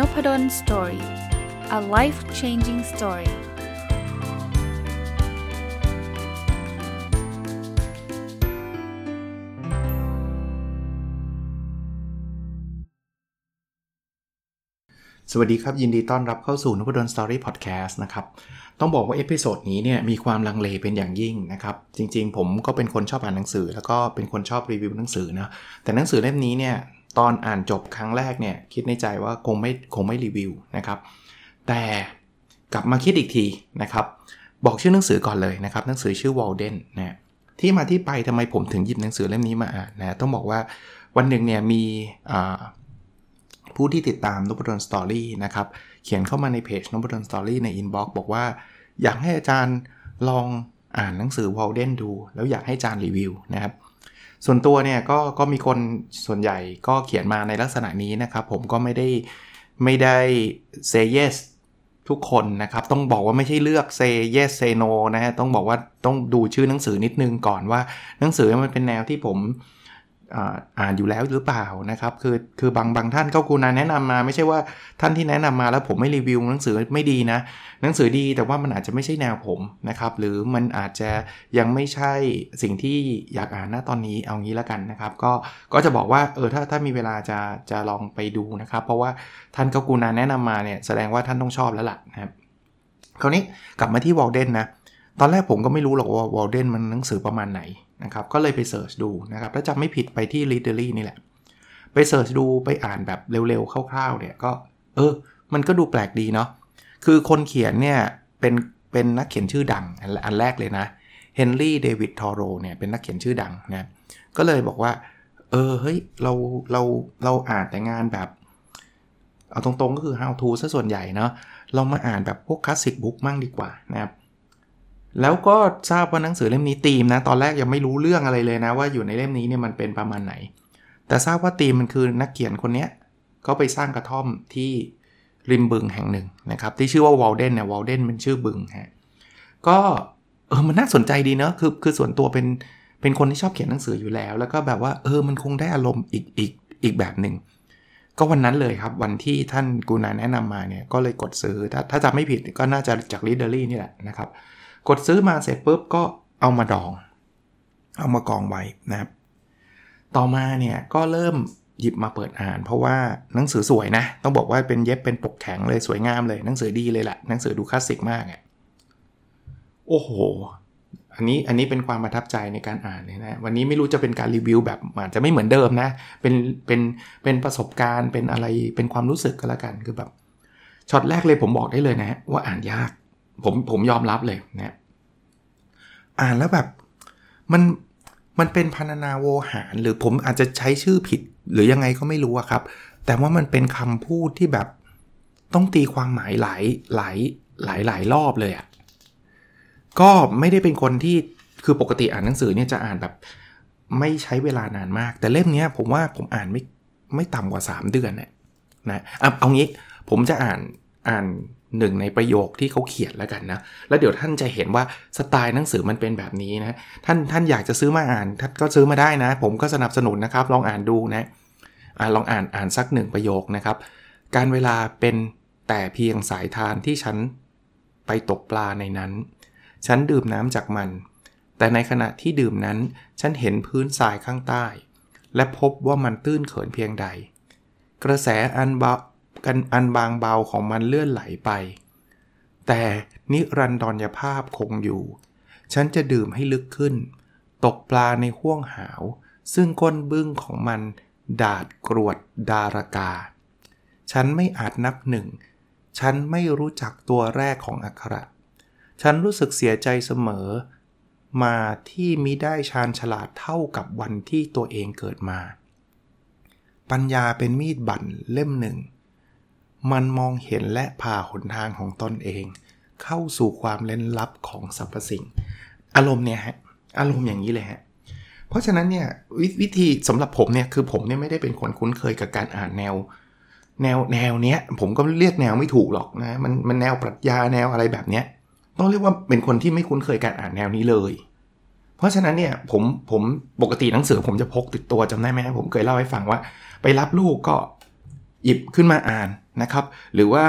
Nopadol's Story a life changing story สวัสดีครับ ยินดีต้อนรับเข้าสู่ Nopadol's Story Podcast นะครับ ต้องบอกว่า episode นี้เนี่ยมีความลังเลเป็นอย่างยิ่งนะครับ จริงๆ ผมก็เป็นคนชอบอ่านหนังสือ แล้วก็เป็นคนชอบรีวิวหนังสือนะแต่หนังสือเล่มนี้เนี่ย ตอนอ่านจบครั้งแรกเนี่ยคิดในใจว่าคงไม่คงไม่รีวิวนะครับ แต่กลับมาคิดอีกทีนะครับ บอกชื่อหนังสือก่อนเลยนะครับ หนังสือชื่อ Walden นะที่มาที่ไปทำไมผมถึงหยิบหนังสือเล่มนี้มาอ่านนะต้องบอกว่าวันหนึ่งเนี่ยมีผู้ที่ติดตาม Nopadol's Story นะครับ เขียนเข้ามาในเพจ Nopadol's Story ใน inbox บอกว่า อยากให้อาจารย์ลองอ่านหนังสือ Walden ดู แล้วอยากให้อาจารย์รีวิวนะครับ ส่วนตัวเนี่ยก็ก็มีคนส่วนใหญ่ก็เขียนมาในลักษณะนี้นะครับ ผมก็ไม่ได้ไม่ได้ say yes ทุกคนนะครับ ต้องบอกว่าไม่ใช่เลือก say yes say no นะฮะต้องบอกว่าต้องดูชื่อหนังสือนิดนึงก่อนว่าหนังสือมันเป็นแนวที่ผม อ่านอยู่แล้วหรือเปล่านะครับคือคือบางบางท่านก็กูนาแนะนำมา ไม่ใช่ว่าท่านที่แนะนำมาแล้วผมไม่รีวิวหนังสือไม่ดีนะ หนังสือดีแต่ว่ามันอาจจะไม่ใช่แนวผมนะครับหรือมันอาจจะยังไม่ใช่สิ่งที่อยากอ่านณตอนนี้เอางี้แล้วกันนะครับก็ก็จะบอกว่าเออถ้าถ้ามีเวลาจะจะลองไปดูนะครับ เพราะว่าท่านก็กูนาแนะนำมาเนี่ยแสดงว่าท่านต้องชอบแล้วล่ะนะครับคราวนี้กลับมาที่ Walden นะตอนแรกผมก็ไม่รู้หรอกว่า Walden มันหนังสือประมาณไหน นะครับก็เลยไป search ดูนะครับแล้วจำไม่ผิดไปที่ r e a d e r y นี่แหละ ไป search ดูไปอ่านแบบเร็วๆคร่าวๆเนี่ยก็เออ มันก็ดูแปลกดีเนาะคือคนเขียนเนี่ยเป็นเป็นนักเขียนชื่อดังอันแรกเลยนะเฮนรี่เดวิดทอโรเนี่ยเป็นนักเขียนชื่อดังนะก็เลยบอกว่าเออเฮ้ยเราเราเราอ่านแต่งานแบบ เอาตรงๆก็คือ how to ซะส่วนใหญ่เนาะเรามาอ่านแบบพวกคลาสสิกบุ๊กมั่งดีกว่านะครับ แล้วก็ทราบว่าหนังสือเล่มนี้ตีมนะตอนแรกยังไม่รู้เรื่องอะไรเลยนะ ว่าอยู่ในเล่มนี้เนี่ยมันเป็นประมาณไหน แต่ทราบว่าตีมมันคือนักเขียนคนนี้เขาไปสร้างกระท่อมที่ริมบึงแห่งหนึ่งนะครับที่ชื่อว่าวอลเดนเนี่ยวอลเดนมันชื่อบึงฮะก็เออมันน่าสนใจดีเนาะคือคือส่วนตัวเป็นเป็นคนที่ชอบเขียนหนังสืออยู่แล้ว แล้วก็แบบว่าเออมันคงได้อารมณ์อีกอีกอีกแบบหนึ่งก็วันนั้นเลยครับวันที่ท่านกูนาแนะนำมาเนี่ยก็เลยกดซื้อถ้าถ้าจำไม่ผิดก็น่าจะจากลีดเดอรี่นี่แหละนะครับ กดซื้อมาเสร็จปุ๊บก็เอามาดอง เอามากองไว้นะครับ ต่อมาเนี่ยก็เริ่มหยิบมาเปิดอ่าน เพราะว่าหนังสือสวยนะ ต้องบอกว่าเป็นเย็บเป็นปกแข็งเลยสวยงามเลยหนังสือดีเลยแหละหนังสือดูคลาสสิกมากอะโอ้โห อันนี้อันนี้เป็นความประทับใจในการอ่านเลยนะวันนี้ไม่รู้จะเป็นการรีวิวแบบอาจจะไม่เหมือนเดิมนะ เป็นเป็นเป็นประสบการณ์เป็นอะไรเป็นความรู้สึกก็แล้วกันคือแบบช็อตแรกเลยผมบอกได้เลยนะว่าอ่านยาก ผมผมยอมรับเลยนะอ่านแล้วแบบมันมันเป็นพันนาโวหาร หรือผมอาจจะใช้ชื่อผิด หรือยังไงก็ไม่รู้ครับ แต่ว่ามันเป็นคำพูดที่แบบต้องตีความหมายหลายหลายหลายหลายรอบเลยอะก็ไม่ได้เป็นคนที่คือปกติอ่านหนังสือเนี่ยจะอ่านแบบไม่ใช้เวลานานมาก แต่เล่มนี้ผมว่าผมอ่านไม่ไม่ต่ำกว่า 3 เดือนเนี่ยนะเอางี้ผมจะอ่านอ่าน หนึ่งในประโยคที่เขาเขียนแล้วกันนะ แล้วเดี๋ยวท่านจะเห็นว่าสไตล์หนังสือมันเป็นแบบนี้นะ ท่านท่านอยากจะซื้อมาอ่านท่านก็ซื้อมาได้นะ ผมก็สนับสนุนนะครับ ลองอ่านดูนะอ่าลองอ่านอ่านสักหนึ่งประโยคนะครับ การเวลาเป็นแต่เพียงสายทานที่ฉันไปตกปลาในนั้น ฉันดื่มน้ำจากมัน แต่ในขณะที่ดื่มนั้น ฉันเห็นพื้นทรายข้างใต้ และพบว่ามันตื้นเขินเพียงใด กระแสอันเบา กันอันบางเบาของมันเลื่อนไหลไป แต่นิรันดรยภาพคงอยู่ ฉันจะดื่มให้ลึกขึ้น ตกปลาในห้วงหาว ซึ่งก้นบึ้งของมันดาดกรวดดารากา ฉันไม่อาจนับหนึ่ง ฉันไม่รู้จักตัวแรกของอักขระ ฉันรู้สึกเสียใจเสมอ มาที่มิได้ชาญฉลาดเท่ากับวันที่ตัวเองเกิดมา ปัญญาเป็นมีดบั่นเล่มหนึ่ง มันมองเห็นและผ่าหนทางของตนเอง เข้าสู่ความเล่นลับของสรรพสิ่ง อารมณ์เนี่ยฮะอารมณ์อย่างนี้เลยฮะเพราะฉะนั้นเนี่ยววิธีสำหรับผมเนี่ยคือผมเนี่ยไม่ได้เป็นคนคุ้นเคยกับการอ่านแนว แนวแนวเนี้ยผมก็เรียกแนวไม่ถูกหรอกนะมันมันแนวปรัชญาแนวอะไรแบบเนี้ยต้องเรียกว่าเป็นคนที่ไม่คุ้นเคยการอ่านแนวนี้เลย เพราะฉะนั้นเนี่ยผมผมปกติหนังสือผมจะพกติดตัวจำได้ไหมผมเคยเล่าให้ฟังว่า ไปรับลูกก็ หยิบขึ้นมาอ่านนะครับ หรือว่า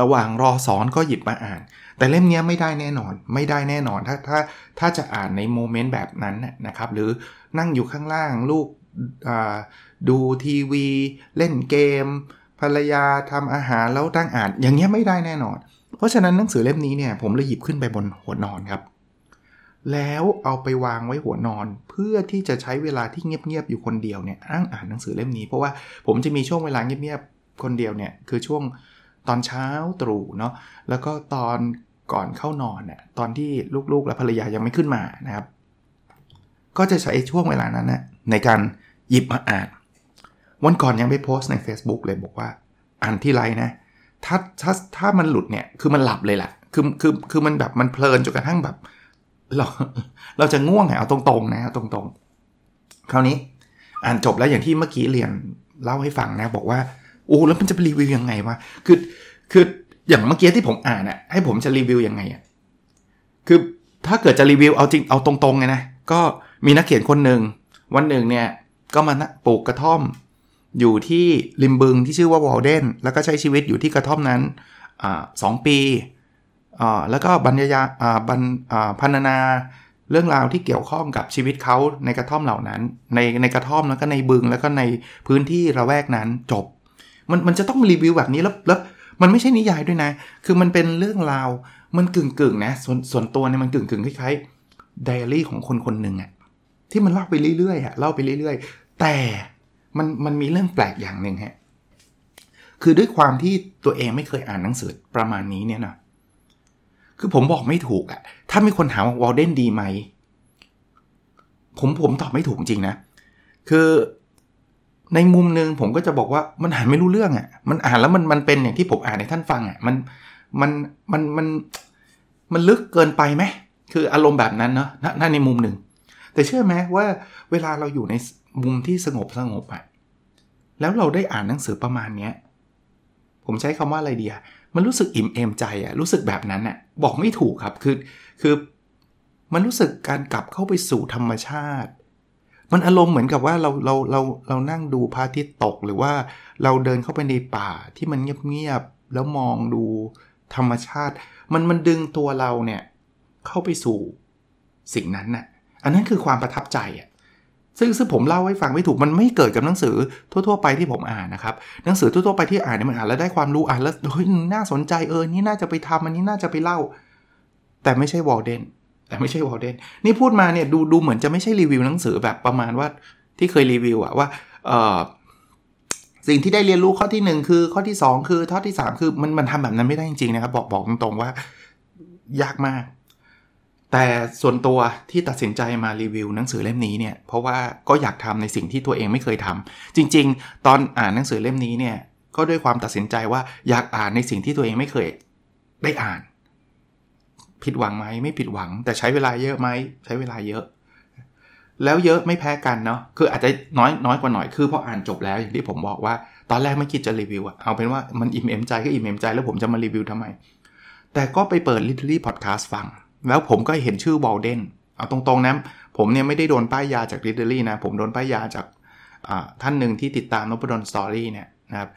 ระหว่างรอสอนก็หยิบมาอ่าน แต่เล่มนี้ไม่ได้แน่นอน ไม่ได้แน่นอน ถ้าถ้าถ้าจะอ่านในโมเมนต์แบบนั้นนะครับ หรือนั่งอยู่ข้างล่างลูกดูทีวี เล่นเกม ภรรยาทำอาหารแล้วตั้งอ่าน อย่างเงี้ยไม่ได้แน่นอน เพราะฉะนั้นหนังสือเล่มนี้เนี่ยผมเลยหยิบขึ้นไปบนหัวนอนครับ แล้วเอาไปวางไว้หัวนอน เพื่อที่จะใช้เวลาที่เงียบๆอยู่คนเดียวเนี่ยอ้างอ่านหนังสือเล่มนี้เพราะว่าผมจะมีช่วงเวลาเงียบๆคนเดียวเนี่ยคือช่วงตอนเช้าตรู่เนาะแล้วก็ตอนก่อนเข้านอนน่ยตอนที่ลูกๆและภรรยายังไม่ขึ้นมานะครับ ก็จะใช้ช่วงเวลานั้นนะในการหยิบมาอ่าน วันก่อนยังไปโพสต์ใน Facebook เลยบอกว่าอ่านที่ไรนะถ้าถ้าถ้ามันหลุดเนี่ยคือมันหลับเลยแหละคือคือคือมันแบบมันเพลินจนกระทั่งแบบ เราเราจะง่วงไงเอาตรงๆนะเอาตรงๆ คราวนี้อ่านจบแล้วอย่างที่เมื่อกี้เรียนเล่าให้ฟังนะ บอกว่าโอ้แล้วมันจะไปรีวิวยังไงวะคือคืออย่างเมื่อกี้ที่ผมอ่านอะให้ผมจะรีวิวยังไงอะคือถ้าเกิดจะรีวิวเอาจริงเอาตรงๆไงนะก็มีนักเขียนคนหนึ่งวันหนึ่งเนี่ยก็มาปลูกกระท่อม อยู่ที่ริมบึงที่ชื่อว่าวอลเดนแล้วก็ใช้ชีวิตอยู่ที่กระท่อมนั้นสองปี แล้วก็บรรยายบรรพันนาเรื่องราวที่เกี่ยวข้องกับชีวิตเขาในกระท่อมเหล่านั้น ในในกระท่อมแล้วก็ในบึงแล้วก็ในพื้นที่ระแวกนั้นจบ มันมันจะต้องรีวิวแบบนี้แล้วแล้วมันไม่ใช่นิยายด้วยนะ คือมันเป็นเรื่องราวมันกึ่งกึ่งนะส่วนส่วนตัวเนี่ยมันกึ่งกึ่งคล้ายๆไดอารี่ของคนคนหนึ่งอะที่มันเล่าไปเรื่อยๆอะเล่าไปเรื่อยๆ แต่มันมันมีเรื่องแปลกอย่างหนึ่งฮะคือด้วยความที่ตัวเองไม่เคยอ่านหนังสือประมาณนี้เนี่ยนะ คือผมบอกไม่ถูกอะถ้ามีคนถามว่าวอลเดนดีไหม ผมผมตอบไม่ถูกจริงนะ คือในมุมหนึ่งผมก็จะบอกว่ามันอ่านไม่รู้เรื่องอะ่ะ มันอ่านแล้วมันมันเป็นอย่างที่ผมอ่านให้ท่านฟังอะ่ะ มันมันมันมันมันลึกเกินไปไหม คืออารมณ์แบบนั้นเนาะนั่นในมุมหนึ่ง แต่เชื่อไหมว่าเวลาเราอยู่ในมุมที่สงบสงบอะแล้วเราได้อ่านหนังสือประมาณเนี้ย ผมใช้คำว่าอะไรดีอะ มันรู้สึกอิ่มเอมใจอะรู้สึกแบบนั้นอะบอกไม่ถูกครับคือคือมันรู้สึกการกลับเข้าไปสู่ธรรมชาติ มันอารมณ์เหมือนกับว่าเราเราเราเรานั่งดูพระอาทิตย์ตก หรือว่าเราเดินเข้าไปในป่าที่มันเงียบๆแล้วมองดูธรรมชาติ มันมันดึงตัวเราเนี่ยเข้าไปสู่สิ่งนั้นน่ะอันนั้นคือความประทับใจอะ ซึ่งซึ่งผมเล่าให้ฟังไม่ถูกมันไม่เกิดกับหนังสือทั่ว ๆ ไปที่ผมอ่านนะครับหนังสือทั่ว ๆ ไปที่อ่านเนี่ยมันอ่านแล้วได้ความรู้อ่านแล้วเฮ้ยน่าสนใจเออนี่น่าจะไปทำอันนี้น่าจะไปเล่า แต่ไม่ใช่วอลเดนแต่ไม่ใช่วอลเดนนี่พูดมาเนี่ยดูดูเหมือนจะไม่ใช่รีวิวหนังสือแบบประมาณว่าที่เคยรีวิวอะว่าเออสิ่งที่ได้เรียนรู้ข้อที่ 1 คือข้อที่ 2 คือข้อที่ 3 คือมันมันทำแบบนั้นไม่ได้จริงๆนะครับ บอกบอกตรงๆว่ายากมาก แต่ส่วนตัวที่ตัดสินใจมารีวิวหนังสือเล่มนี้เนี่ย เพราะว่าก็อยากทำในสิ่งที่ตัวเองไม่เคยทำจริง ๆ ตอนอ่านหนังสือเล่มนี้เนี่ย ก็ด้วยความตัดสินใจว่าอยากอ่านในสิ่งที่ตัวเองไม่เคยได้อ่าน ผิดหวังไหมไม่ผิดหวัง แต่ใช้เวลาเยอะไหมใช้เวลาเยอะ แล้วเยอะไม่แพ้กันเนาะคืออาจจะน้อยน้อยกว่าหน่อยคือพออ่านจบแล้วอย่างที่ผมบอกว่า ตอนแรกไม่คิดจะรีวิวอะเอาเป็นว่ามันอิ่มเอมใจก็อิ่มเอมใจแล้วผมจะมารีวิวทำไม แต่ก็ไปเปิด Literary Podcast ฟัง แล้วผมก็เห็นชื่อวอลเดนเอาตรงๆนะผมเนี่ยไม่ได้โดนป้ายยาจากริดเดอรี่นะ ผมโดนป้ายยาจากท่านหนึ่งที่ติดตามนบดอนสตอรี่เนี่ยนะครับ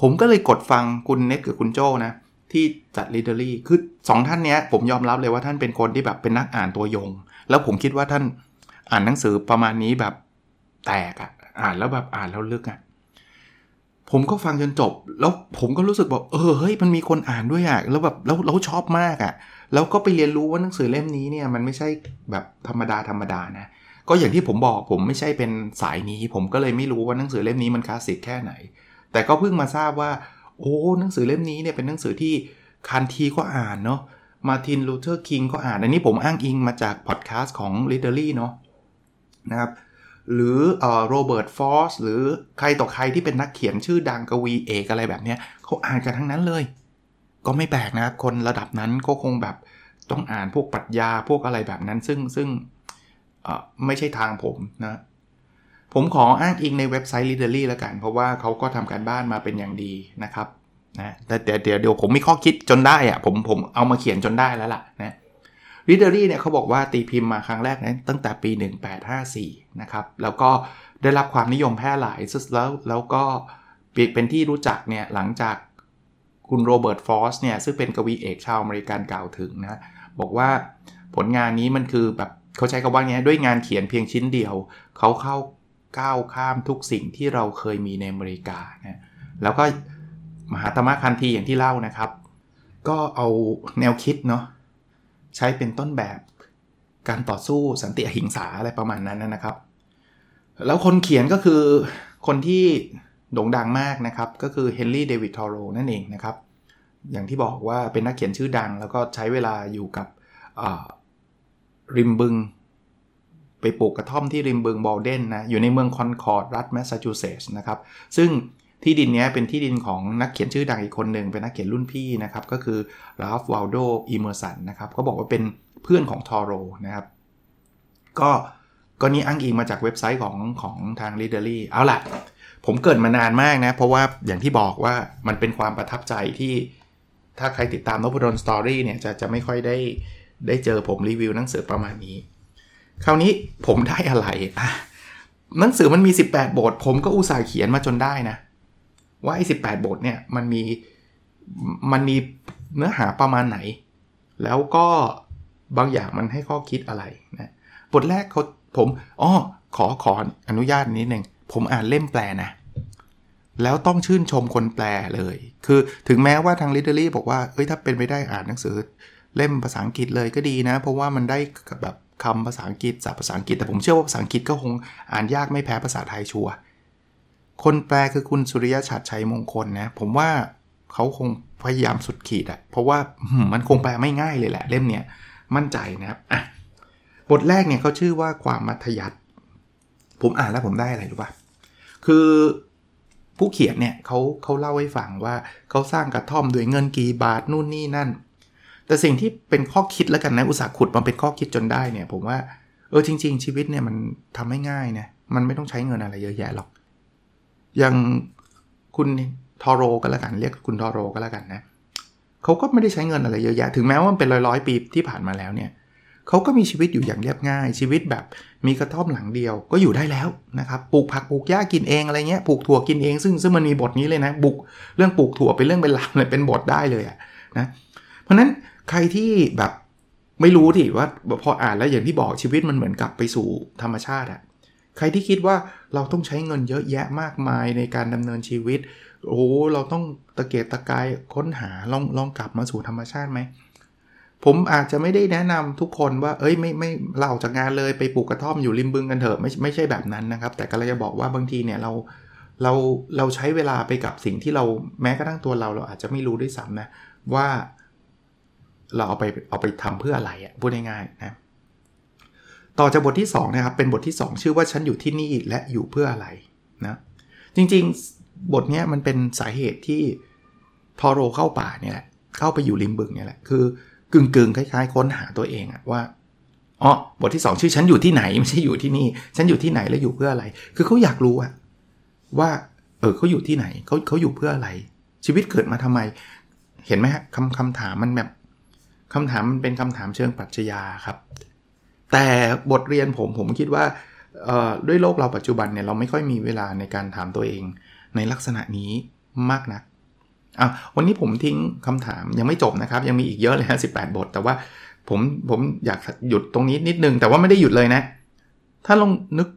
ผมก็เลยกดฟังคุณเน็ตกับคุณโจนะ ที่จัดริเดอรี่คือสองท่านเนี้ยผมยอมรับเลยว่าท่านเป็นคนที่แบบเป็นนักอ่านตัวยง แล้วผมคิดว่าท่านอ่านหนังสือประมาณนี้แบบแตกอะอ่านแล้วแบบอ่านแล้วลึกอะ ผมก็ฟังจนจบ แล้วผมก็รู้สึกแบอกเออเฮ้ยมันมีคนอ่านด้วยอะแล้วแบบแล้วเราชอบมากอะแล้วก็ไปเรียนรู้ว่าหนังสือเล่มนี้เนี่ยมันไม่ใช่แบบธรรมดาธรรมดานะก็อย่างที่ผมบอกผมไม่ใช่เป็นสายนี้ ผมก็เลยไม่รู้ว่าหนังสือเล่มนี้มันคลาสสิกแค่ไหน แต่ก็เพิ่งมาทราบว่า โอ้หนังสือเล่มนี้เนี่ยเป็นหนังสือที่คานธีก็อ่านเนาะมาร์ตินลูเธอร์คิงก็อ่าน อันนี้ผมอ้างอิงมาจากพอดแคสต์ของ l i t e r a r y เนาะนะครับ หรือโรเบิร์ต ฟรอสต์หรือใครต่อใครที่เป็นนักเขียนชื่อดังกวีเอกอะไรแบบนี้เขาอ่านกันทั้งนั้นเลย ก็ไม่แปลกนะครับ คนระดับนั้นก็คงแบบต้องอ่านพวกปรัชญาพวกอะไรแบบนั้น ซึ่งซึ่งไม่ใช่ทางผมนะ ผมขออ้างอิงในเว็บไซต์ l i t e r a r y แล้วกัน เพราะว่าเขาก็ทำการบ้านมาเป็นอย่างดีนะครับนะแต่เดี๋ยวเดี๋ยวผมมีข้อคิดจนได้อะผมผมเอามาเขียนจนได้แล้วล่ะนะ l i t e r a r y เนี่ยเขาบอกว่าตีพิมพ์มาครั้งแรกนะตั้งแต่ปี 1854 นะครับ แล้วก็ได้รับความนิยมแพร่หลายแล้วแล้วก็เป็นที่รู้จักเนี่ยหลังจากคุณโรเบิร์ตฟอสเนี่ยซึ่งเป็นกวีเอกชาวอเมริกันกล่าวถึงนะบอกว่าผลงานนี้มันคือแบบเขาใช้คำว่าไงด้วยงานเขียนเพียงชิ้นเดียว เขาเข้าก้าวข้ามทุกสิ่งที่เราเคยมีในอเมริกานะแล้วก็มหาตมะคันทีอย่างที่เล่านะครับ ก็เอาแนวคิดเนาะ ใช้เป็นต้นแบบการต่อสู้สันติอหิงสาอะไรประมาณนั้นนะครับ แล้วคนเขียนก็คือคนที่โด่งดังมากนะครับ ก็คือเฮนรี่เดวิดทอโรนั่นเองนะครับ อย่างที่บอกว่าเป็นนักเขียนชื่อดัง แล้วก็ใช้เวลาอยู่กับริมบึง ไปปลูกกระท่อมที่ริมบึงวอลเดนนะ อยู่ในเมืองคอนคอร์ดรัฐแมสซาชูเซตส์นะครับ ซึ่ง ที่ดินนี้เป็นที่ดินของนักเขียนชื่อดังอีกคนหนึ่งเป็นนักเขียนรุ่นพี่นะครับ ก็คือราล์ฟวอลโด เอเมอร์สันนะครับเขาบอกว่าเป็นเพื่อนของทอโรนะครับ ก็ก็นี้อ้างอิงมาจากเว็บไซต์ของของทาง r e a d e r y เอาล่ะ ผมเกิดมานานมากนะ เพราะว่าอย่างที่บอกว่ามันเป็นความประทับใจที่ถ้าใครติดตามนพดลสตอรี่เนี่ยจะจะไม่ค่อยได้ได้เจอผมรีวิวหนังสือประมาณนี้ คราวนี้ผมได้อะไรอะหนังสือมันมี 18 บท ผมก็อุตส่าห์เขียนมาจนได้นะ ว่าไอ้18บทเนี่ยมันมีมันมีเนื้อหาประมาณไหน แล้วก็บางอย่างมันให้ข้อคิดอะไรนะบทแรกเขาผมอ๋อขอขออนุญาตนิดหนึ่งผมอ่านเล่มแปลนะ แล้วต้องชื่นชมคนแปลเลย คือถึงแม้ว่าทางลิเดอรี่บอกว่าเอ้ยถ้าเป็นไปได้อ่านหนังสือ เล่มภาษาอังกฤษเลยก็ดีนะ เพราะว่ามันได้แบบคำภาษาอังกฤษศัพท์ภาษาอังกฤษแต่ผมเชื่อว่าภาษาอังกฤษก็คงอ่านยากไม่แพ้ภาษาไทยชัว คนแปลคือคุณสุริยะฉัตรชัยมงคลนะ ผมว่าเขาคงพยายามสุดขีดอะเพราะว่ามันคงแปลไม่ง่ายเลยแหละ เล่มเนี้ยมั่นใจนะครับอะบทแรกเนี่ยเขาชื่อว่าความมัธยัติผมอ่านแล้วผมได้อะไรรู้ป่ะคือผู้เขียนเนี่ยเขาเขาเล่าให้ฟังว่าเขาสร้างกระท่อมด้วยเงินกี่บาทนู่นนี่นั่น แต่สิ่งที่เป็นข้อคิดแล้วกันนะอุตสาห์ขุดมาเป็นข้อคิดจนได้เนี่ย ผมว่าเออจริง ๆ ชีวิตเนี่ยมันทำให้ง่ายนะมันไม่ต้องใช้เงินอะไรเยอะแยะหรอก อย่างคุณทอโรก็แล้วกันเรียกคุณทอโรก็แล้วกันนะเขาก็ไม่ได้ใช้เงินอะไรเยอะแยะถึงแม้ว่ามันเป็นร้อยร้อยปีที่ผ่านมาแล้วเนี่ยเขาก็มีชีวิตอยู่อย่างเรียบง่าย ชีวิตแบบมีกระท่อมหลังเดียวก็อยู่ได้แล้วนะครับปลูกผักปลูกหญ้ากินเองอะไรเงี้ยปลูกถั่วกินเอง ซึ่งซึ่งมันมีบทนี้เลยนะบุกเรื่องปลูกถั่วเป็นเรื่องเป็นราวเลยเป็นบทได้เลยอะนะเพราะนั้นใครที่แบบไม่รู้ที่ว่าพออ่านแล้วอย่างที่บอกชีวิตมันเหมือนกลับไปสู่ธรรมชาติอะ ใครที่คิดว่าเราต้องใช้เงินเยอะแยะมากมายในการดำเนินชีวิต โอ้เราต้องตะเกียกตะกายค้นหาลองลองกลับมาสู่ธรรมชาติไหมผมอาจจะไม่ได้แนะนำทุกคนว่า เอ้ยไม่ไม่เราออกจากงานเลยไปปลูกกระท่อมอยู่ริมบึงกันเถอะไม่ไม่ใช่แบบนั้นนะครับ แต่ก็เลยจะบอกว่าบางทีเนี่ยเราเราเราใช้เวลาไปกับสิ่งที่เราแม้กระทั่งตัวเราเราอาจจะไม่รู้ด้วยซ้ำนะว่า เราเอาไปเอาไปทำเพื่ออะไรอะพูดง่ายๆนะ ต่อจากบทที่2นะครับเป็นบทที่ 2 ชื่อว่าฉันอยู่ที่นี่และอยู่เพื่ออะไรนะจริงๆบทนี้มันเป็นสาเหตุที่ทอโรเข้าป่าเนี่ยแหละเข้าไปอยู่ริมบึงเนี่ยแหละคือกึ่งกึ่งคล้ายๆค้นหาตัวเองอะว่าอ๋อบทที่ 2 ชื่อฉันอยู่ที่ไหนไม่ใช่อยู่ที่นี่ ฉันอยู่ที่ไหนแล้วอยู่เพื่ออะไร คือเขาอยากรู้อะว่าเออเขาอยู่ที่ไหนเขาเขาอยู่เพื่ออะไร ชีวิตเกิดมาทำไม เห็นไหมฮะคำคำถามมันแบบคำถามมันเป็นคำถามเชิงปรัชญาครับ แต่บทเรียนผมผมคิดว่าด้วยโลกเราปัจจุบันเนี่ยเราไม่ค่อยมีเวลาในการถามตัวเองในลักษณะนี้มากนักอะวันนี้ผมทิ้งคำถามยังไม่จบนะครับ ยังมีอีกเยอะเลยฮะสิบท แต่ว่าผมผมอยากหยุดตรงนี้นิดนึง แต่ว่าไม่ได้หยุดเลยนะถ้าลองนึก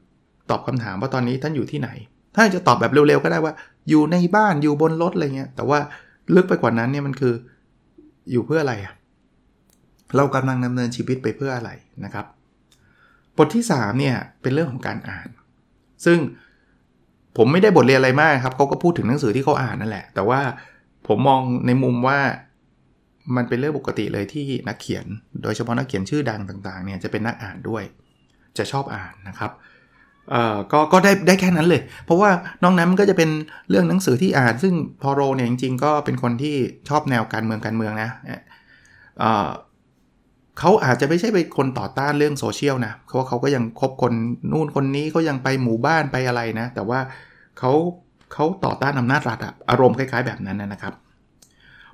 ตอบคำถามว่าตอนนี้ท่านอยู่ที่ไหนถ้าจะตอบแบบเร็วๆก็ได้ว่า อยู่ในบ้านอยู่บนรถอะไรเงี้ยแต่ว่าลึกไปกว่านั้นเนี่ยมันคืออยู่เพื่ออะไรอะเรากำลังดำเนินชีวิตไปเพื่ออะไรนะครับ บทที่ 3 เนี่ย เป็นเรื่องของการอ่าน ซึ่งผมไม่ได้บทเรียนอะไรมากครับเขาก็พูดถึงหนังสือที่เขาอ่านนั่นแหละ แต่ว่าผมมองในมุมว่ามันเป็นเรื่องปกติเลยที่นักเขียน โดยเฉพาะนักเขียนชื่อดังต่างๆเนี่ยจะเป็นนักอ่านด้วย จะชอบอ่านนะครับเอ่อก็ก็ได้ได้แค่นั้นเลย เพราะว่านอกนั้นมันก็จะเป็นเรื่องหนังสือที่อ่าน ซึ่งพอโรเนี่ยจริง ๆ ก็เป็นคนที่ชอบแนวการเมืองการเมืองนะเอ่อ เขาอาจจะไม่ใช่เป็นคนต่อต้านเรื่องโซเชียลนะเพราะเขาก็ยังคบคนนู่นคนนี้เขายังไปหมู่บ้านไปอะไรนะ แต่ว่าเขาเขาต่อต้านอำนาจรัฐอะอารมณ์คล้ายๆแบบนั้นนะครับ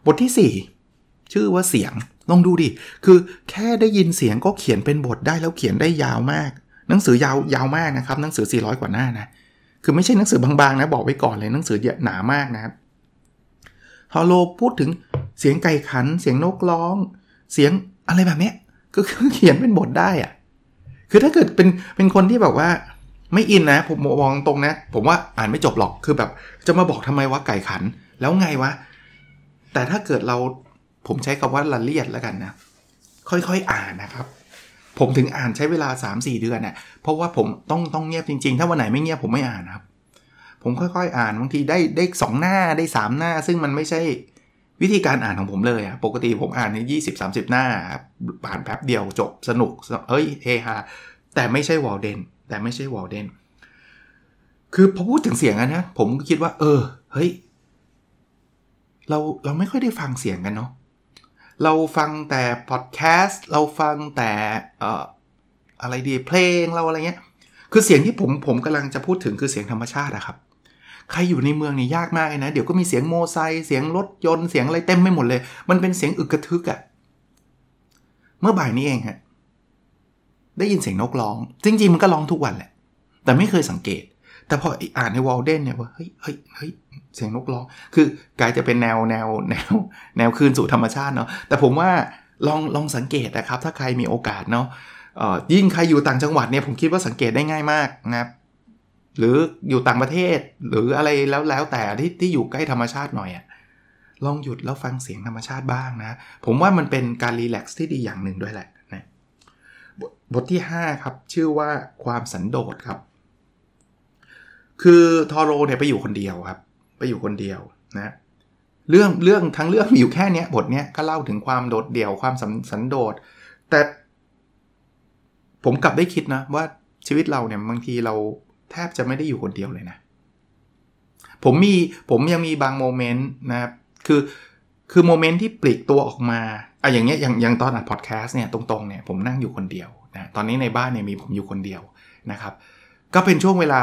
บทที่ 4 ชื่อว่าเสียงลองดูดิ คือแค่ได้ยินเสียงก็เขียนเป็นบทได้แล้วเขียนได้ยาวมาก หนังสือยาวยาวมากนะครับ หนังสือ 400 กว่าหน้านะ คือไม่ใช่หนังสือบางๆนะ บอกไว้ก่อนเลยหนังสือหนามากนะครับทอโลพูดถึงเสียงไก่ขัน เสียงนกร้อง เสียง อะไรแบบนี้ก็คือเขียนเป็นบทได้อะคือถ้าเกิดเป็นเป็นคนที่แบบว่าไม่อินนะ ผมมองตรงนะ ผมว่าอ่านไม่จบหรอกคือแบบ จะมาบอกทำไมว่าไก่ขัน แล้วไงวะ แต่ถ้าเกิดเราผมใช้คำว่าละเลียดแล้วกันนะ ค่อยๆอ่านนะครับ ผมถึงอ่านใช้เวลา 3-4 เดือนนะ่ะเพราะว่าผมต้องต้องเงียบจริงๆ ถ้าวันไหนไม่เงียบผมไม่อ่านครับ ผมค่อยๆ อ่านบางทีได้ได้สองหน้าได้3หน้า ซึ่งมันไม่ใช่ วิธีการอ่านของผมเลยอะปกติผมอ่านในยี่สิบสามสิบหน้าอ่านแป๊บเดียวจบสนุกเฮ้ยเฮฮาแต่ไม่ใช่วอลเดนแต่ไม่ใช่วอลเดนคือพอพูดถึงเสียงนะผมคิดว่า เออ เฮ้ย เราเราไม่ค่อยได้ฟังเสียงกันเนาะเราฟังแต่พอดแคสต์เราฟังแต่เอ่ออะไรดีเพลงเราอะไรเงี้ย คือเสียงที่ผมผมกำลังจะพูดถึงคือเสียงธรรมชาติอะครับ ใครอยู่ในเมืองเนี่ยยากมากเลยนะ เดี๋ยวก็มีเสียงโมไซเสียงรถยนต์เสียงอะไรเต็มไม่หมดเลย มันเป็นเสียงอึกกระทึกอะเมื่อบ่ายนี้เองฮะได้ยินเสียงนกร้อง จริง ๆ มันก็ร้องทุกวันแหละ แต่ไม่เคยสังเกต แต่พออ่านในวอลเดนเนี่ยว่าเฮ้ยเฮ้ยเฮ้ยเสียงนกร้อง คือกลายจะเป็นแนวแนวแนว แนวคืนสู่ธรรมชาติเนาะแต่ผมว่าลองลองสังเกตนะครับ ถ้าใครมีโอกาสเนาะยิ่งใครอยู่ต่างจังหวัดเนี่ยผมคิดว่าสังเกตได้ง่ายมากนะครับ หรืออยู่ต่างประเทศ หรืออะไรแล้วแล้วแต่ที่ที่อยู่ใกล้ธรรมชาติหน่อยอะลองหยุดแล้วฟังเสียงธรรมชาติบ้างนะ ผมว่ามันเป็นการรีแลกซ์ที่ดีอย่างหนึ่งด้วยแหละนะบทที่ 5 ครับ ชื่อว่าความสันโดษครับ คือทอโรเนี่ยไปอยู่คนเดียวครับ ไปอยู่คนเดียวนะเรื่องเรื่องทั้งเรื่องมีอยู่แค่นี้บทเนี้ยก็เล่าถึงความโดดเดี่ยวความสันโดษ แต่ผมกลับได้คิดนะว่าชีวิตเราเนี่ยบางทีเรา แทบจะไม่ได้อยู่คนเดียวเลยนะ ผมมีผมยังมีบางโมเมนต์นะครับ คือคือโมเมนต์ที่ปลีกตัวออกมาอะอย่างเงี้ยอย่างอย่างตอนอัดพอดแคสต์เนี่ยตรงๆเนี่ยผมนั่งอยู่คนเดียวนะตอนนี้ในบ้านเนี่ยมีผมอยู่คนเดียวนะครับ ก็เป็นช่วงเวลา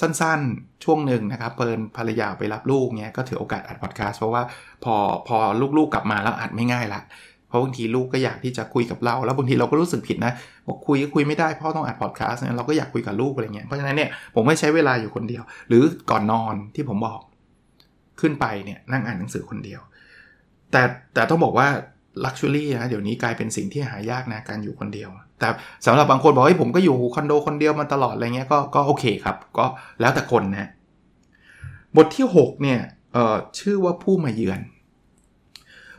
สั้นๆช่วงหนึ่งนะครับเปินภรรยาไปรับลูกเนี่ยก็ถือโอกาสอัดพอดแคสต์เพราะว่าพอพอลูกๆกลับมาแล้วอัดไม่ง่ายละ เพราะบางทีลูกก็อยากที่จะคุยกับเรา แล้วบางทีเราก็รู้สึกผิดนะบอกคุยก็คุยไม่ได้พ่อต้องอัดพอดแคสต์เนี่ยเราก็อยากคุยกับลูกอะไรเงี้ยเพราะฉะนั้นเนี่ยผมไม่ใช้เวลาอยู่คนเดียว หรือก่อนนอนที่ผมบอกขึ้นไปเนี่ยนั่งอ่านหนังสือคนเดียว แต่แต่ต้องบอกว่าลักชัวรี่นะเดี๋ยวนี้กลายเป็นสิ่งที่หายากนะการอยู่คนเดียว แต่สำหรับบางคนบอกว่าผมก็อยู่คอนโดคนเดียวมาตลอดอะไรเงี้ยก็ก็โอเคครับ ก็แล้วแต่คนนะบทที่6เนี่ยชื่อว่าผู้มาเยือน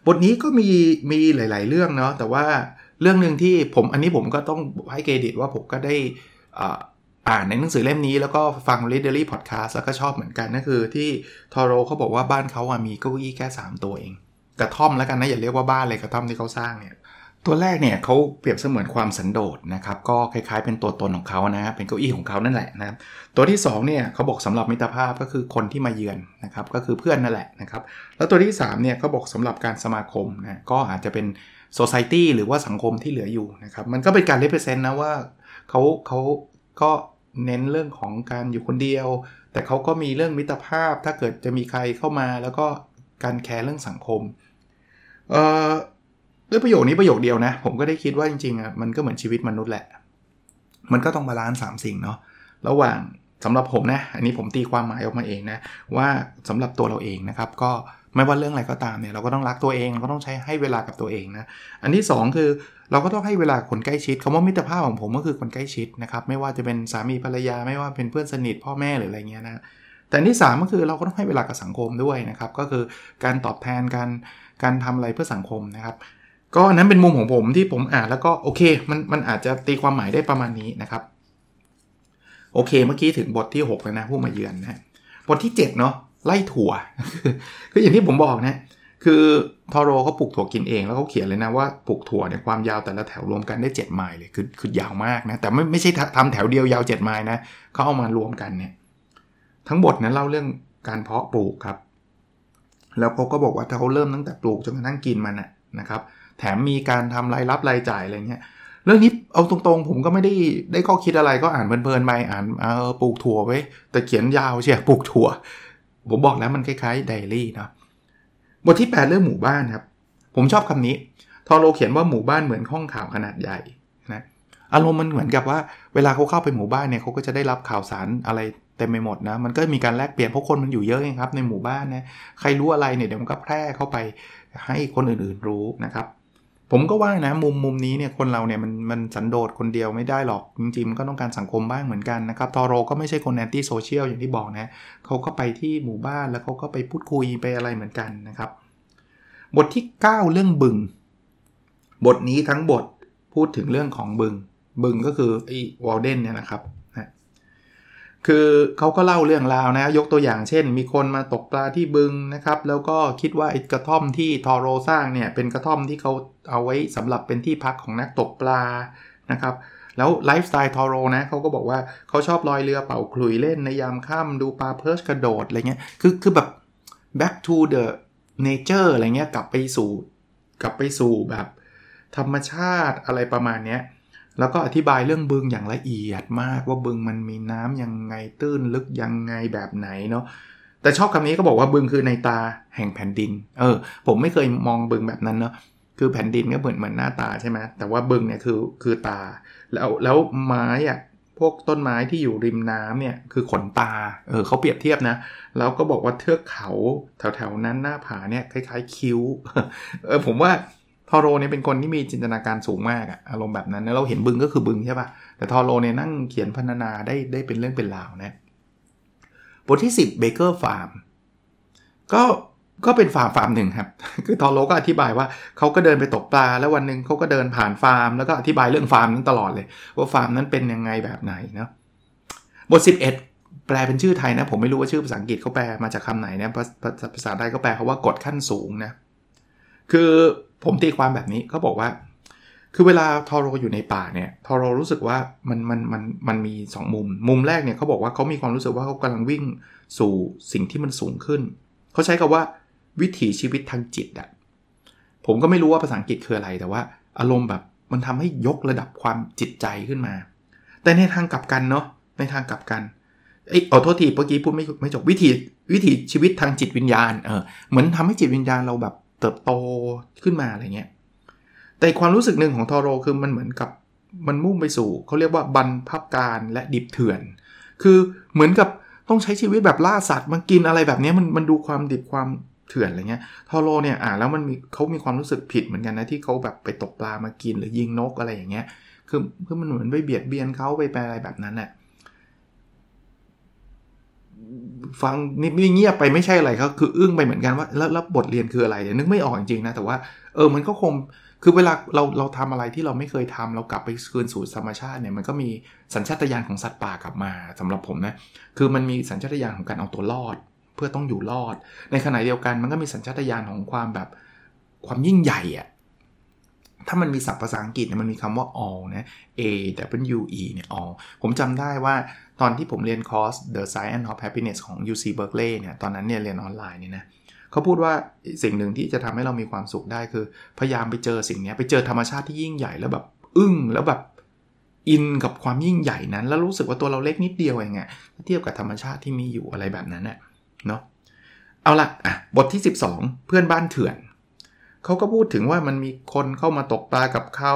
บทนี้ก็มีมีหลาย ๆ เรื่องเนาะแต่ว่าเรื่องหนึ่งที่ผมอันนี้ผมก็ต้องให้เครดิตว่าผมก็ได้อ่านในหนังสือเล่มนี้แล้วก็ฟัง r e a d e r y Podcast แล้วก็ชอบเหมือนกันนั่นคือที่ทอโรเขาบอกว่าบ้านเขาอะมีเก้าอี้แค่ 3 ตัวเอง กระท่อมแล้วกันนะอย่าเรียกว่าบ้านเลยกระท่อมที่เขาสร้างเนี่ย ตัวแรกเนี่ยเขาเปรียบเสมือนความสันโดษนะครับก็คล้ายๆ เป็นตัวตนของเขานะเป็นเก้าอี้ของเขานั่นแหละนะครับตัวที่2เนี่ยเขาบอกสำหรับมิตรภาพก็คือคนที่มาเยือนนะครับก็คือเพื่อนนั่นแหละนะครับแล้วตัวที่3เนี่ยเขาบอกสำหรับการสมาคมนะก็อาจจะเป็นโซซายตี้หรือว่าสังคมที่เหลืออยู่นะครับมันก็เป็นการเลเ p เ e นต์นะว่าเขาเขาก็เน้นเรื่องของการอยู่คนเดียว แต่เขาก็มีเรื่องมิตรภาพถ้าเกิดจะมีใครเข้ามาแล้วก็การแคร์เรื่องสังคมเอ่อ ด้วยประโยคนี้ประโยคเดียวนะ ผมก็ได้คิดว่าจริงๆอะมันก็เหมือนชีวิตมนุษย์แหละ มันก็ต้อง balance สามสิ่งเนาะระหว่างสำหรับผมนะ อันนี้ผมตีความหมายออกมาเองนะ ว่าสำหรับตัวเราเองนะครับ ก็ไม่ว่าเรื่องอะไรก็ตามเนี่ย เราก็ต้องรักตัวเองเราก็ต้องใช้ให้เวลากับตัวเองนะ อันที่ 2 คือเราก็ต้องให้เวลาคนใกล้ชิดคำว่ามิตรภาพของผมก็คือคนใกล้ชิดนะครับ ไม่ว่าจะเป็นสามีภรรยา ไม่ว่าเป็นเพื่อนสนิทพ่อแม่หรืออะไรเงี้ยนะ แต่ที่ 3 ก็คือเราก็ต้องให้เวลากับสังคมด้วยนะครับ ก็คือการตอบแทนการการทำอะไรเพื่อสังคมนะครับ ก็อันนั้นเป็นมุมของผมที่ผมอ่านแล้วก็โอเคมันมันอาจจะตีความหมายได้ประมาณนี้นะครับ โอเคเมื่อกี้ถึงบทที่ 6 แล้วนะผู้มาเยือนนะบทที่ 7 เนาะไล่ถั่ว คืออย่างที่ผมบอกนะ คือทอโรเขาปลูกถั่วกินเองแล้วเขาเขียนเลยนะว่าปลูกถั่วเนี่ยความยาวแต่ละแถวรวมกันได้ 7 ไมล์เลยคือคือยาวมากนะ แต่ไม่ไม่ใช่ทำแถวเดียวยาว 7 ไมล์นะเขาเอามารวมกันเนี่ยทั้งหมดนั้นเล่าเรื่องการเพาะปลูกครับ แล้วเขาก็บอกว่าถ้าเขาเริ่มตั้งแต่ปลูกจนกระทั่งกินมันนะครับ แถมมีการทำรายรับรายจ่ายอะไรเงี้ยเรื่องนี้เอาตรงๆ ผมก็ไม่ได้ได้ข้อคิดอะไรก็อ่านเพลินๆไปอ่านเออปลูกถั่วไว้แต่เขียนยาวเชียปลูกถั่ว ผมบอกแล้วมันคล้ายๆไดอารี่นะบทที่ 8 เรื่องหมู่บ้านครับ ผมชอบคำนี้ ทอโรเขียนว่าหมู่บ้านเหมือนห้องข่าวขนาดใหญ่นะอารมณ์มันเหมือนกับว่าเวลาเขาเข้าไปหมู่บ้านเนี่ยเขาก็จะได้รับข่าวสารอะไรเต็มไปหมดนะมันก็มีการแลกเปลี่ยนเพราะคนมันอยู่เยอะไงครับในหมู่บ้านนะใครรู้อะไรเนี่ยเดี๋ยวมันก็แพร่เข้าไปให้คนอื่นๆรู้นะครับ ผมก็ว่านะมุมมุมนี้เนี่ยคนเราเนี่ยมันมันสันโดษคนเดียวไม่ได้หรอกจริงๆมันก็ต้องการสังคมบ้างเหมือนกันนะครับทอโรก็ไม่ใช่คน antisocial อย่างที่บอกนะเขาก็ไปที่หมู่บ้านแล้วเขาก็ไปพูดคุยไปอะไรเหมือนกันนะครับ บทที่ 9 เรื่องบึง บทนี้ทั้งบทพูดถึงเรื่องของบึง บึงก็คือไอ้วอลเดนเนี่ยนะครับ คือเขาก็เล่าเรื่องราวนะ ยกตัวอย่างเช่น มีคนมาตกปลาที่บึงนะครับ แล้วก็คิดว่าไอ้กระท่อมที่ทอโรสร้างเนี่ย เป็นกระท่อมที่เขาเอาไว้สำหรับเป็นที่พักของนักตกปลานะครับ แล้วไลฟ์สไตล์ทอโรนะเขาก็บอกว่าเขาชอบลอยเรือเป่าขลุยเล่นในยามค่ำดูปลาเพิร์ชกระโดดอะไรเงี้ย คือคือแบบ back to the nature อะไรเงี้ยกลับไปสู่ กลับไปสู่แบบ ธรรมชาติอะไรประมาณเนี้ย แล้วก็อธิบายเรื่องบึงอย่างละเอียดมากว่าบึงมันมีน้ำยังไงตื้นลึกยังไงแบบไหนเนาะแต่ชอบคำนี้ก็บอกว่าบึงคือในตาแห่งแผ่นดิน เออ ผมไม่เคยมองบึงแบบนั้นเนาะคือแผ่นดินก็เหมือนเหมือนหน้าตาใช่ไหมแต่ว่าบึงเนี่ยคือคือตา แล้วแล้วไม้อะพวกต้นไม้ที่อยู่ริมน้ำเนี่ยคือขนตา เออเขาเปรียบเทียบนะ แล้วก็บอกว่าเทือกเขาแถวๆนั้นหน้าผาเนี่ยคล้าย ๆ คิ้ว เออผมว่า ทอโรเนี่ยเป็นคนที่มีจินตนาการสูงมากอะอารมณ์แบบนั้นเราเห็นบึงก็คือบึงใช่ปะ่ะแต่ทอโรเนี่ยนั่งเขียนพรรณนาได้ได้เป็นเรื่องเป็นราวนะบทที่ 10 Baker Farm ก็ก็เป็นฟาร์มฟาร์มหนึ่งครับ คือทอโรก็อธิบายว่าเขาก็เดินไปตกปลา แล้ววันหนึ่งเขาก็เดินผ่านฟาร์ม แล้วก็อธิบายเรื่องฟาร์มนั้นตลอดเลย ว่าฟาร์มนั้นเป็นยังไงแบบไหนเนาะบท 11 แปลเป็นชื่อไทยนะ ผมไม่รู้ว่าชื่อภาษาอังกฤษเขาแปลมาจากคำไหนนะภาษาไทยก็แปลเขาว่ากดขั้นสูงนะ คือ ผมตีความแบบนี้เขาบอกว่า คือเวลาทอโรอยู่ในป่าเนี่ยทอโรรู้สึกว่ามันมันมันมันมี 2 มุม มุมแรกเนี่ยเขาบอกว่าเขามีความรู้สึกว่าเขากำลังวิ่งสู่สิ่งที่มันสูงขึ้น เขาใช้คาว่าวิถีชีวิตทางจิตอะผมก็ไม่รู้ว่าภาษาอังกฤษคืออะไรแต่ว่า อารมณ์แบบมันทำให้ยกระดับความจิตใจขึ้นมา แต่ในทางกลับกันเนาะในทางกลับกันไอ้ขอโทษทีเมื่อกี้พูดไม่ไม่จบวิถีวิถีชีวิตทางจิตวิญญาณเออเหมือนทำให้จิตวิญญาณเราแบบ เติบโตขึ้นมาอะไรเงี้ย แต่ความรู้สึกหนึ่งของทอโรคือมันเหมือนกับมันมุ่งไปสู่เขาเรียกว่าบรรพับการและดิบเถื่อน คือเหมือนกับต้องใช้ชีวิตแบบล่าสัตว์มากินอะไรแบบนี้มันมันดูความดิบความเถื่อนอะไรเงี้ย ทอโรเนี่ยอ่านแล้วมันมีเขามีความรู้สึกผิดเหมือนกันนะที่เขาแบบไปตกปลามากินหรือยิงนกอะไรอย่างเงี้ย คือคือมันเหมือนไปเบียดเบียนเขาไปแปลอะไรแบบนั้นแหละ ฟังนี่เงียบไปไม่ใช่อะไรเขาคืออึ้งไปเหมือนกันว่าแล้วแล้วบทเรียนคืออะไรเดี๋ยนึกไม่ออกจริงๆนะ แต่ว่าเออมันก็คงคือเวลาเราเราทำอะไรที่เราไม่เคยทำเรากลับไปคืนสู่ธรรมชาติเนี่ยมันก็มีสัญชาตญาณของสัตว์ป่ากลับมาสำหรับผมนะคือมันมีสัญชาตญาณของการเอาตัวรอด เพื่อต้องอยู่รอด ในขณะเดียวกันมันก็มีสัญชาตญาณของความแบบความยิ่งใหญ่อะ ถ้ามันมีศัพท์ภาษาอังกฤษเนี่ยมันมีคำว่า all นะ a w e เนี่ย all ผมจำได้ว่าตอนที่ผมเรียนคอร์ส The Science of Happiness ของ UC Berkeley เนี่ย ตอนนั้นเนี่ยเรียนออนไลน์เนี่ยนะเขาพูดว่าสิ่งหนึ่งที่จะทำให้เรามีความสุขได้คือ พยายามไปเจอสิ่งนี้ไปเจอธรรมชาติที่ยิ่งใหญ่แล้วแบบอึ้งแล้วแบบอินกับความยิ่งใหญ่นั้น แล้วรู้สึกว่าตัวเราเล็กนิดเดียวเองอะเทียบกับธรรมชาติที่มีอยู่อะไรแบบนั้นเนาะเอาละอะบทที่ 12 เพื่อนบ้านเถื่อน เขาก็พูดถึงว่ามันมีคนเข้ามาตกปลากับเขา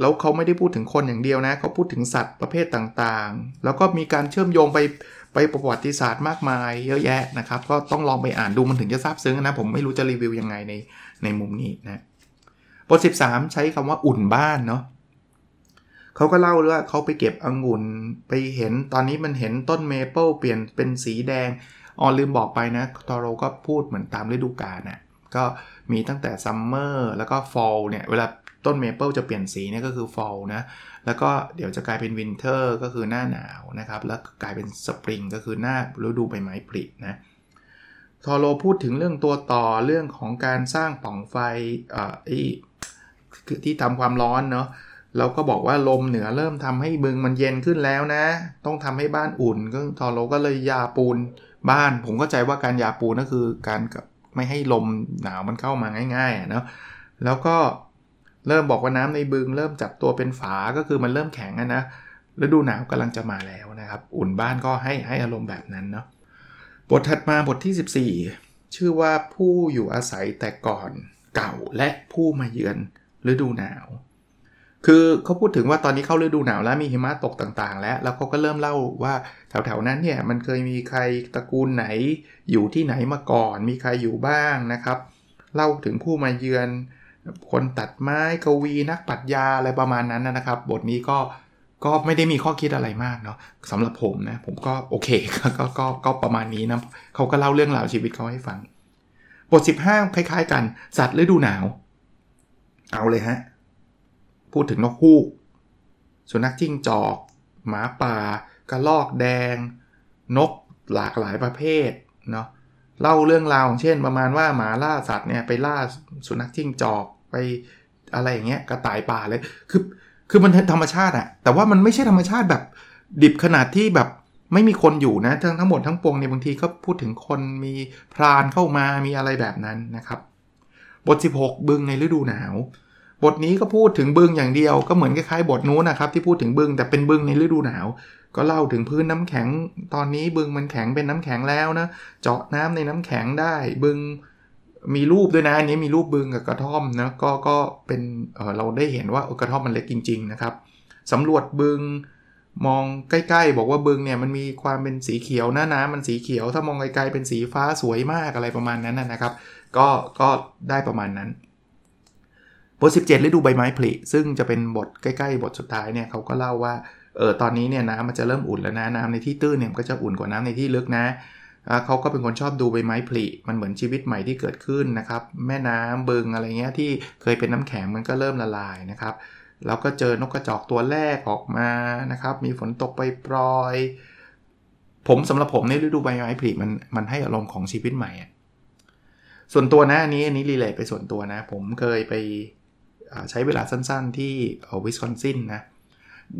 แล้วเขาไม่ได้พูดถึงคนอย่างเดียวนะเขาพูดถึงสัตว์ประเภทต่างๆ แล้วก็มีการเชื่อมโยงไปไปประวัติศาสตร์มากมายเยอะแยะนะครับ ก็ต้องลองไปอ่านดูมันถึงจะทราบซึ้งนะ ผมไม่รู้จะรีวิวยังไงในในมุมนี้นะบท 13 ใช้คำว่าอุ่นบ้านเนาะเขาก็เล่าว่าเขาไปเก็บองุ่นไปเห็นตอนนี้มันเห็นต้นเมเปิลเปลี่ยนเป็นสีแดงอ๋อลืมบอกไปนะทอโรก็พูดเหมือนตามฤดูกาลนะ ก็มีตั้งแต่ summer แล้วก็ fall เนี่ย เวลาต้นเมเปิลจะเปลี่ยนสีเนี่ยก็คือ fall นะ แล้วก็เดี๋ยวจะกลายเป็น winter ก็คือหน้าหนาวนะครับ แล้วกลายเป็นสปริงก็คือหน้าฤดูใบไม้ผลินะทอโลพูดถึงเรื่องตัวต่อเรื่องของการสร้างป่องไฟอ่าที่ทำความร้อนเนาะเราก็บอกว่าลมเหนือเริ่มทำให้บึงมันเย็นขึ้นแล้วนะ ต้องทำให้บ้านอุ่นก็ทอโลก็เลยยาปูนบ้าน ผมก็ใจว่าการยาปูนก็คือการ ไม่ให้ลมหนาวมันเข้ามาง่ายๆเนาะแล้วก็เริ่มบอกว่าน้ำในบึง เริ่มจับตัวเป็นฝาก็คือมันเริ่มแข็งนะฤดูหนาวกำลังจะมาแล้วนะครับ อุ่นบ้านก็ให้ให้อารมณ์แบบนั้นเนาะบทถัดมาบทที่ 14 ชื่อว่าผู้อยู่อาศัยแต่ก่อนเก่าและผู้มาเยือนฤดูหนาว คือเขาพูดถึงว่าตอนนี้เข้าฤดูหนาวแล้วมีหิมะตกต่างๆ แล้ว แล้วเขาก็เริ่มเล่าว่าแถวๆนั้นเนี่ยมันเคยมีใครตระกูลไหนอยู่ที่ไหนมาก่อน มีใครอยู่บ้างนะครับ เล่าถึงผู้มาเยือน คนตัดไม้กวีนักปัชญาอะไรประมาณนั้นนะครับ บทนี้ก็ก็ไม่ได้มีข้อคิดอะไรมากเนาะสำหรับผมนะผมก็โอเคก็ก็ก็ประมาณนี้นะเขาก็เล่าเรื่องราวชีวิตเขาให้ฟัง บท 15 คล้าย ๆ กัน สัตว์ฤดูหนาว เอาเลยฮะ พูดถึงนกฮูก สุนัขจิ้งจอก หมาป่า กระลอกแดง นกหลากหลายประเภทเนาะเล่าเรื่องราวเช่นประมาณว่าหมาล่าสัตว์เนี่ยไปล่าสุนัขจิ้งจอกไปอะไรอย่างเงี้ยกระต่ายป่าเลยคือคือมันธรรมชาติอะแต่ว่ามันไม่ใช่ธรรมชาติแบบ ดิบขนาดที่แบบไม่มีคนอยู่นะทั้งทั้งหมดทั้งปวงเนี่ยบางทีก็พูดถึงคนมีพรานเข้ามามีอะไรแบบนั้นนะครับ บท 16 บึงในฤดูหนาว บทนี้ก็พูดถึงบึงอย่างเดียวก็เหมือนคล้ายๆบทนู้นนะครับที่พูดถึงบึงแต่เป็นบึงในฤดูหนาว ก็เล่าถึงพื้นน้ำแข็ง ตอนนี้บึงมันแข็งเป็นน้ำแข็งแล้วนะเจาะน้ำในน้ำแข็งได้บึงมีรูปด้วยนะอันนี้มีรูปบึงกับกระท่อมนะก็ก็เป็นเเราได้เห็นว่ากระท่อมมันเล็กจริง ๆ นะครับสำรวจบึงมองใกล้ๆ บอกว่าบึงเนี่ยมันมีความเป็นสีเขียวหน้าน้ำมันสีเขียว ถ้ามองไกลๆเป็นสีฟ้าสวยมากอะไรประมาณนั้นนะครับ ก็ก็ได้ประมาณนั้น บท 17 ฤดูใบไม้ผลิซึ่งจะเป็นบทใกล้ๆ บทสุดท้ายเนี่ยเขาก็เล่าว่าเออตอนนี้เนี่ยน้ำมันจะเริ่มอุ่นแล้วนะน้ำในที่ตื้นเนี่ยก็จะอุ่นกว่าน้ำในที่ลึกนะเขาก็เป็นคนชอบดูใบไม้ผลิมันเหมือนชีวิตใหม่ที่เกิดขึ้นนะครับ แม่น้ำบึงอะไรเงี้ยที่เคยเป็นน้ำแข็งมันก็เริ่มละลายนะครับแล้วก็เจอนกกระจอกตัวแรกออกมานะครับ มีฝนตกปรอยปรอย ผมสำหรับผมในฤดูใบไม้ผลิมันมันให้อารมณ์ของชีวิตใหม่ ส่วนตัวนะอันนี้อันนี้ relate ไปส่วนตัวนะ ผมเคยไป ใช้เวลาสั้นๆที่วิสคอนซินนะ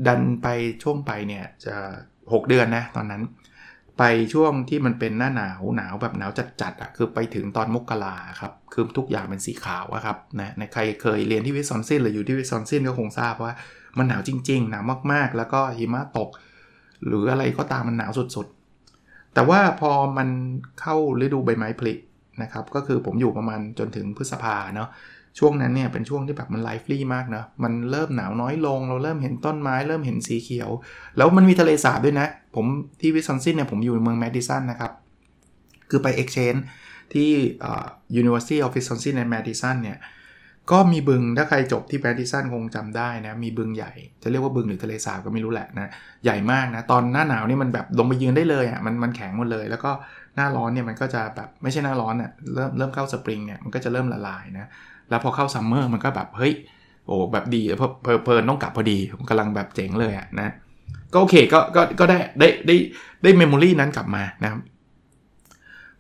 ดันไปช่วงไปเนี่ยจะ 6 เดือนนะตอนนั้น ไปช่วงที่มันเป็นหน้าหนาวหนาวแบบหนาวจัดๆอะคือไปถึงตอนมกราครับ คือทุกอย่างเป็นสีขาวครับนะในใครเคยเรียนที่วิสคอนซินหรืออยู่ที่วิสคอนซินก็คงทราบว่ามันหนาวจริงๆหนาวมากๆ แล้วก็หิมะตก หรืออะไรก็ตามมันหนาวสุดๆ แต่ว่าพอมันเข้าฤดูใบไม้ผลินะครับก็คือผมอยู่ประมาณจนถึงพฤษภาเนาะ ช่วงนั้นเนี่ยเป็นช่วงที่แบบมัน lively มากนะมันเริ่มหนาวน้อยลง เราเริ่มเห็นต้นไม้ เริ่มเห็นสีเขียว แล้วมันมีทะเลสาบด้วยนะ ผมที่วิสคอนซินเนี่ยผมอยู่เมืองแมดิสันนะครับ คือไป exchange ที่ University of Wisconsin Madison เนี่ยก็มีบึงถ้าใครจบที่แมดิสันคงจำได้นะ มีบึงใหญ่ จะเรียกว่าบึงหรือทะเลสาบก็ไม่รู้แหละนะ ใหญ่มากนะ ตอนหน้าหนาวนี่มันแบบลงไปยืนได้เลยอะ่ะมันมันแข็งหมดเลย แล้วก็หน้าร้อนเนี่ยมันก็จะแบบไม่ใช่หน้าร้อนอะเริ่มเริ่มเข้าสปริงเนี่ยมันก็จะเริ่มละลายนะ แล้วพอเข้า summer มันก็แบบเฮ้ยโอ้แบบดีเพลิดเพลินต้องกลับพอดีผมกำลังแบบเจ๋งเลยอะนะก็โอเคก็ก็ก็ได้ได้ได้ได้ memory นั้นกลับมานะครับ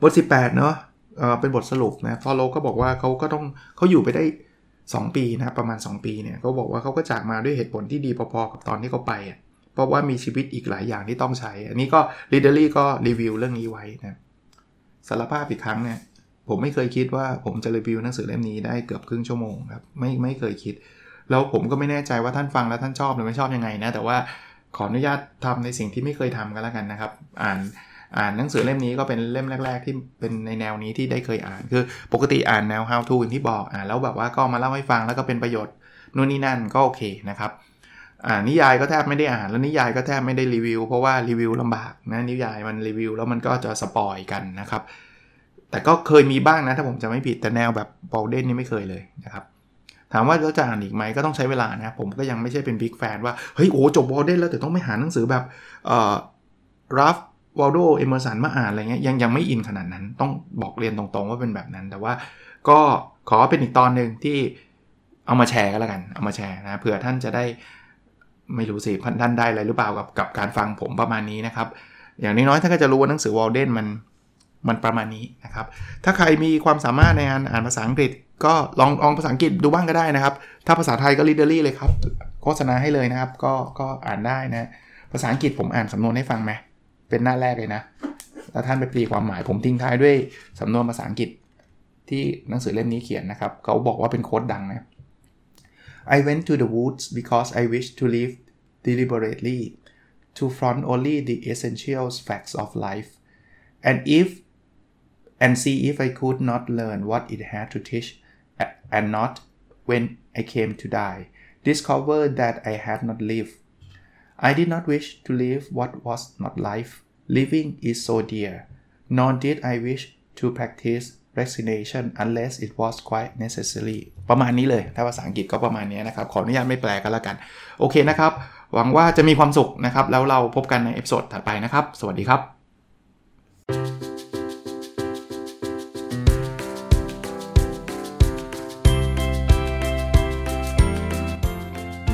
บท 18 เนาะเออเป็นบทสรุปนะทอโรก็บอกว่าเขาก็ต้องเขาอยู่ไปได้ 2 ปีนะประมาณ 2 ปีเนี่ยเขาบอกว่าเขาก็จากมาด้วยเหตุผลที่ดีพอๆกับตอนที่เขาไปอะเพราะว่ามีชีวิตอีกหลายอย่างที่ต้องใช้ อันนี้ก็ Readery ก็รีวิวเรื่องนี้ไว้นะสารภาพอีกครั้งเนี่ย ผมไม่เคยคิดว่าผมจะรีวิวหนังสือเล่มนี้ได้เกือบครึ่งชั่วโมงครับไม่ไม่เคยคิด แล้วผมก็ไม่แน่ใจว่าท่านฟังแล้วท่านชอบหรือไม่ชอบยังไงนะแต่ว่าขออนุญาตทำในสิ่งที่ไม่เคยทำกันแล้วกันนะครับ อ่านอ่านหนังสือเล่มนี้ก็เป็นเล่มแรก ๆ ที่เป็นในแนวนี้ที่ได้เคยอ่าน คือปกติอ่านแนว how to อย่างที่บอกอ่านแล้วแบบว่าก็มาเล่าให้ฟังแล้วก็เป็นประโยชน์นู่นนี่นั่นก็โอเคนะครับอ่านิยายก็แทบไม่ได้อ่านแล้วนิยายก็แทบไม่ได้รีวิวเพราะว่ารีวิวลำบากนะนิยายมันรีวิวแล้วมันก็จะสปอยกันนะครับ แต่ก็เคยมีบ้างนะถ้าผมจะไม่ผิดแต่แนวแบบวอลเดนนี่ไม่เคยเลยนะครับถามว่าเราจะอ่านอีกไหมก็ต้องใช้เวลานะผมก็ยังไม่ใช่เป็น big fan ว่าเฮ้ยโอ้จบวอลเดนแล้วแต่ต้องไปหาหนังสือแบบเอ่อราล์ฟวอลโดเอเมอร์สันมาอ่านอะไรเงี้ยยังยังไม่อินขนาดนั้นต้องบอกเรียนตรงๆว่าเป็นแบบนั้น แต่ว่าก็ขอเป็นอีกตอนหนึ่งที่เอามาแชร์กันแล้วกัน เอามาแชร์นะเผื่อท่านจะได้ไม่รู้สิท่านได้อะไรหรือเปล่ากับกับการฟังผมประมาณนี้นะครับ อย่างน้อยๆท่านก็จะรู้ว่าหนังสือวอลเดนมัน มันประมาณนี้นะครับ ถ้าใครมีความสามารถในการอ่านภาษาอังกฤษ ก็ลองลองภาษาอังกฤษดูบ้างก็ได้นะครับ ถ้าภาษาไทยก็ literally เลยครับ โฆษณาให้เลยนะครับ ก็ก็อ่านได้นะ ภาษาอังกฤษผมอ่านสำนวนให้ฟังไหมเป็นหน้าแรกเลยนะ แล้วท่านไปปลีความหมายผมทิ้งท้ายด้วยสำนวนภาษาอังกฤษที่หนังสือเล่มนี้เขียนนะครับ เขาบอกว่าเป็นโค้ดดังนะ I went to the woods because I wish to live deliberately to front only the essential facts of life and if and see if I could not learn what it had to teach and not when I came to die, discover that I had not lived. I did not wish to live what was not life. Living is so dear. Nor did I wish to practice resignation unless it was quite necessary ประมาณนี้เลย ถ้าภาษาอังกฤษก็ประมาณนี้นะครับ ขออนุญาตไม่แปลกันละกัน โอเคนะครับ หวังว่าจะมีความสุขนะครับ แล้วเราพบกันในเอพิโซดถัดไปนะครับ สวัสดีครับ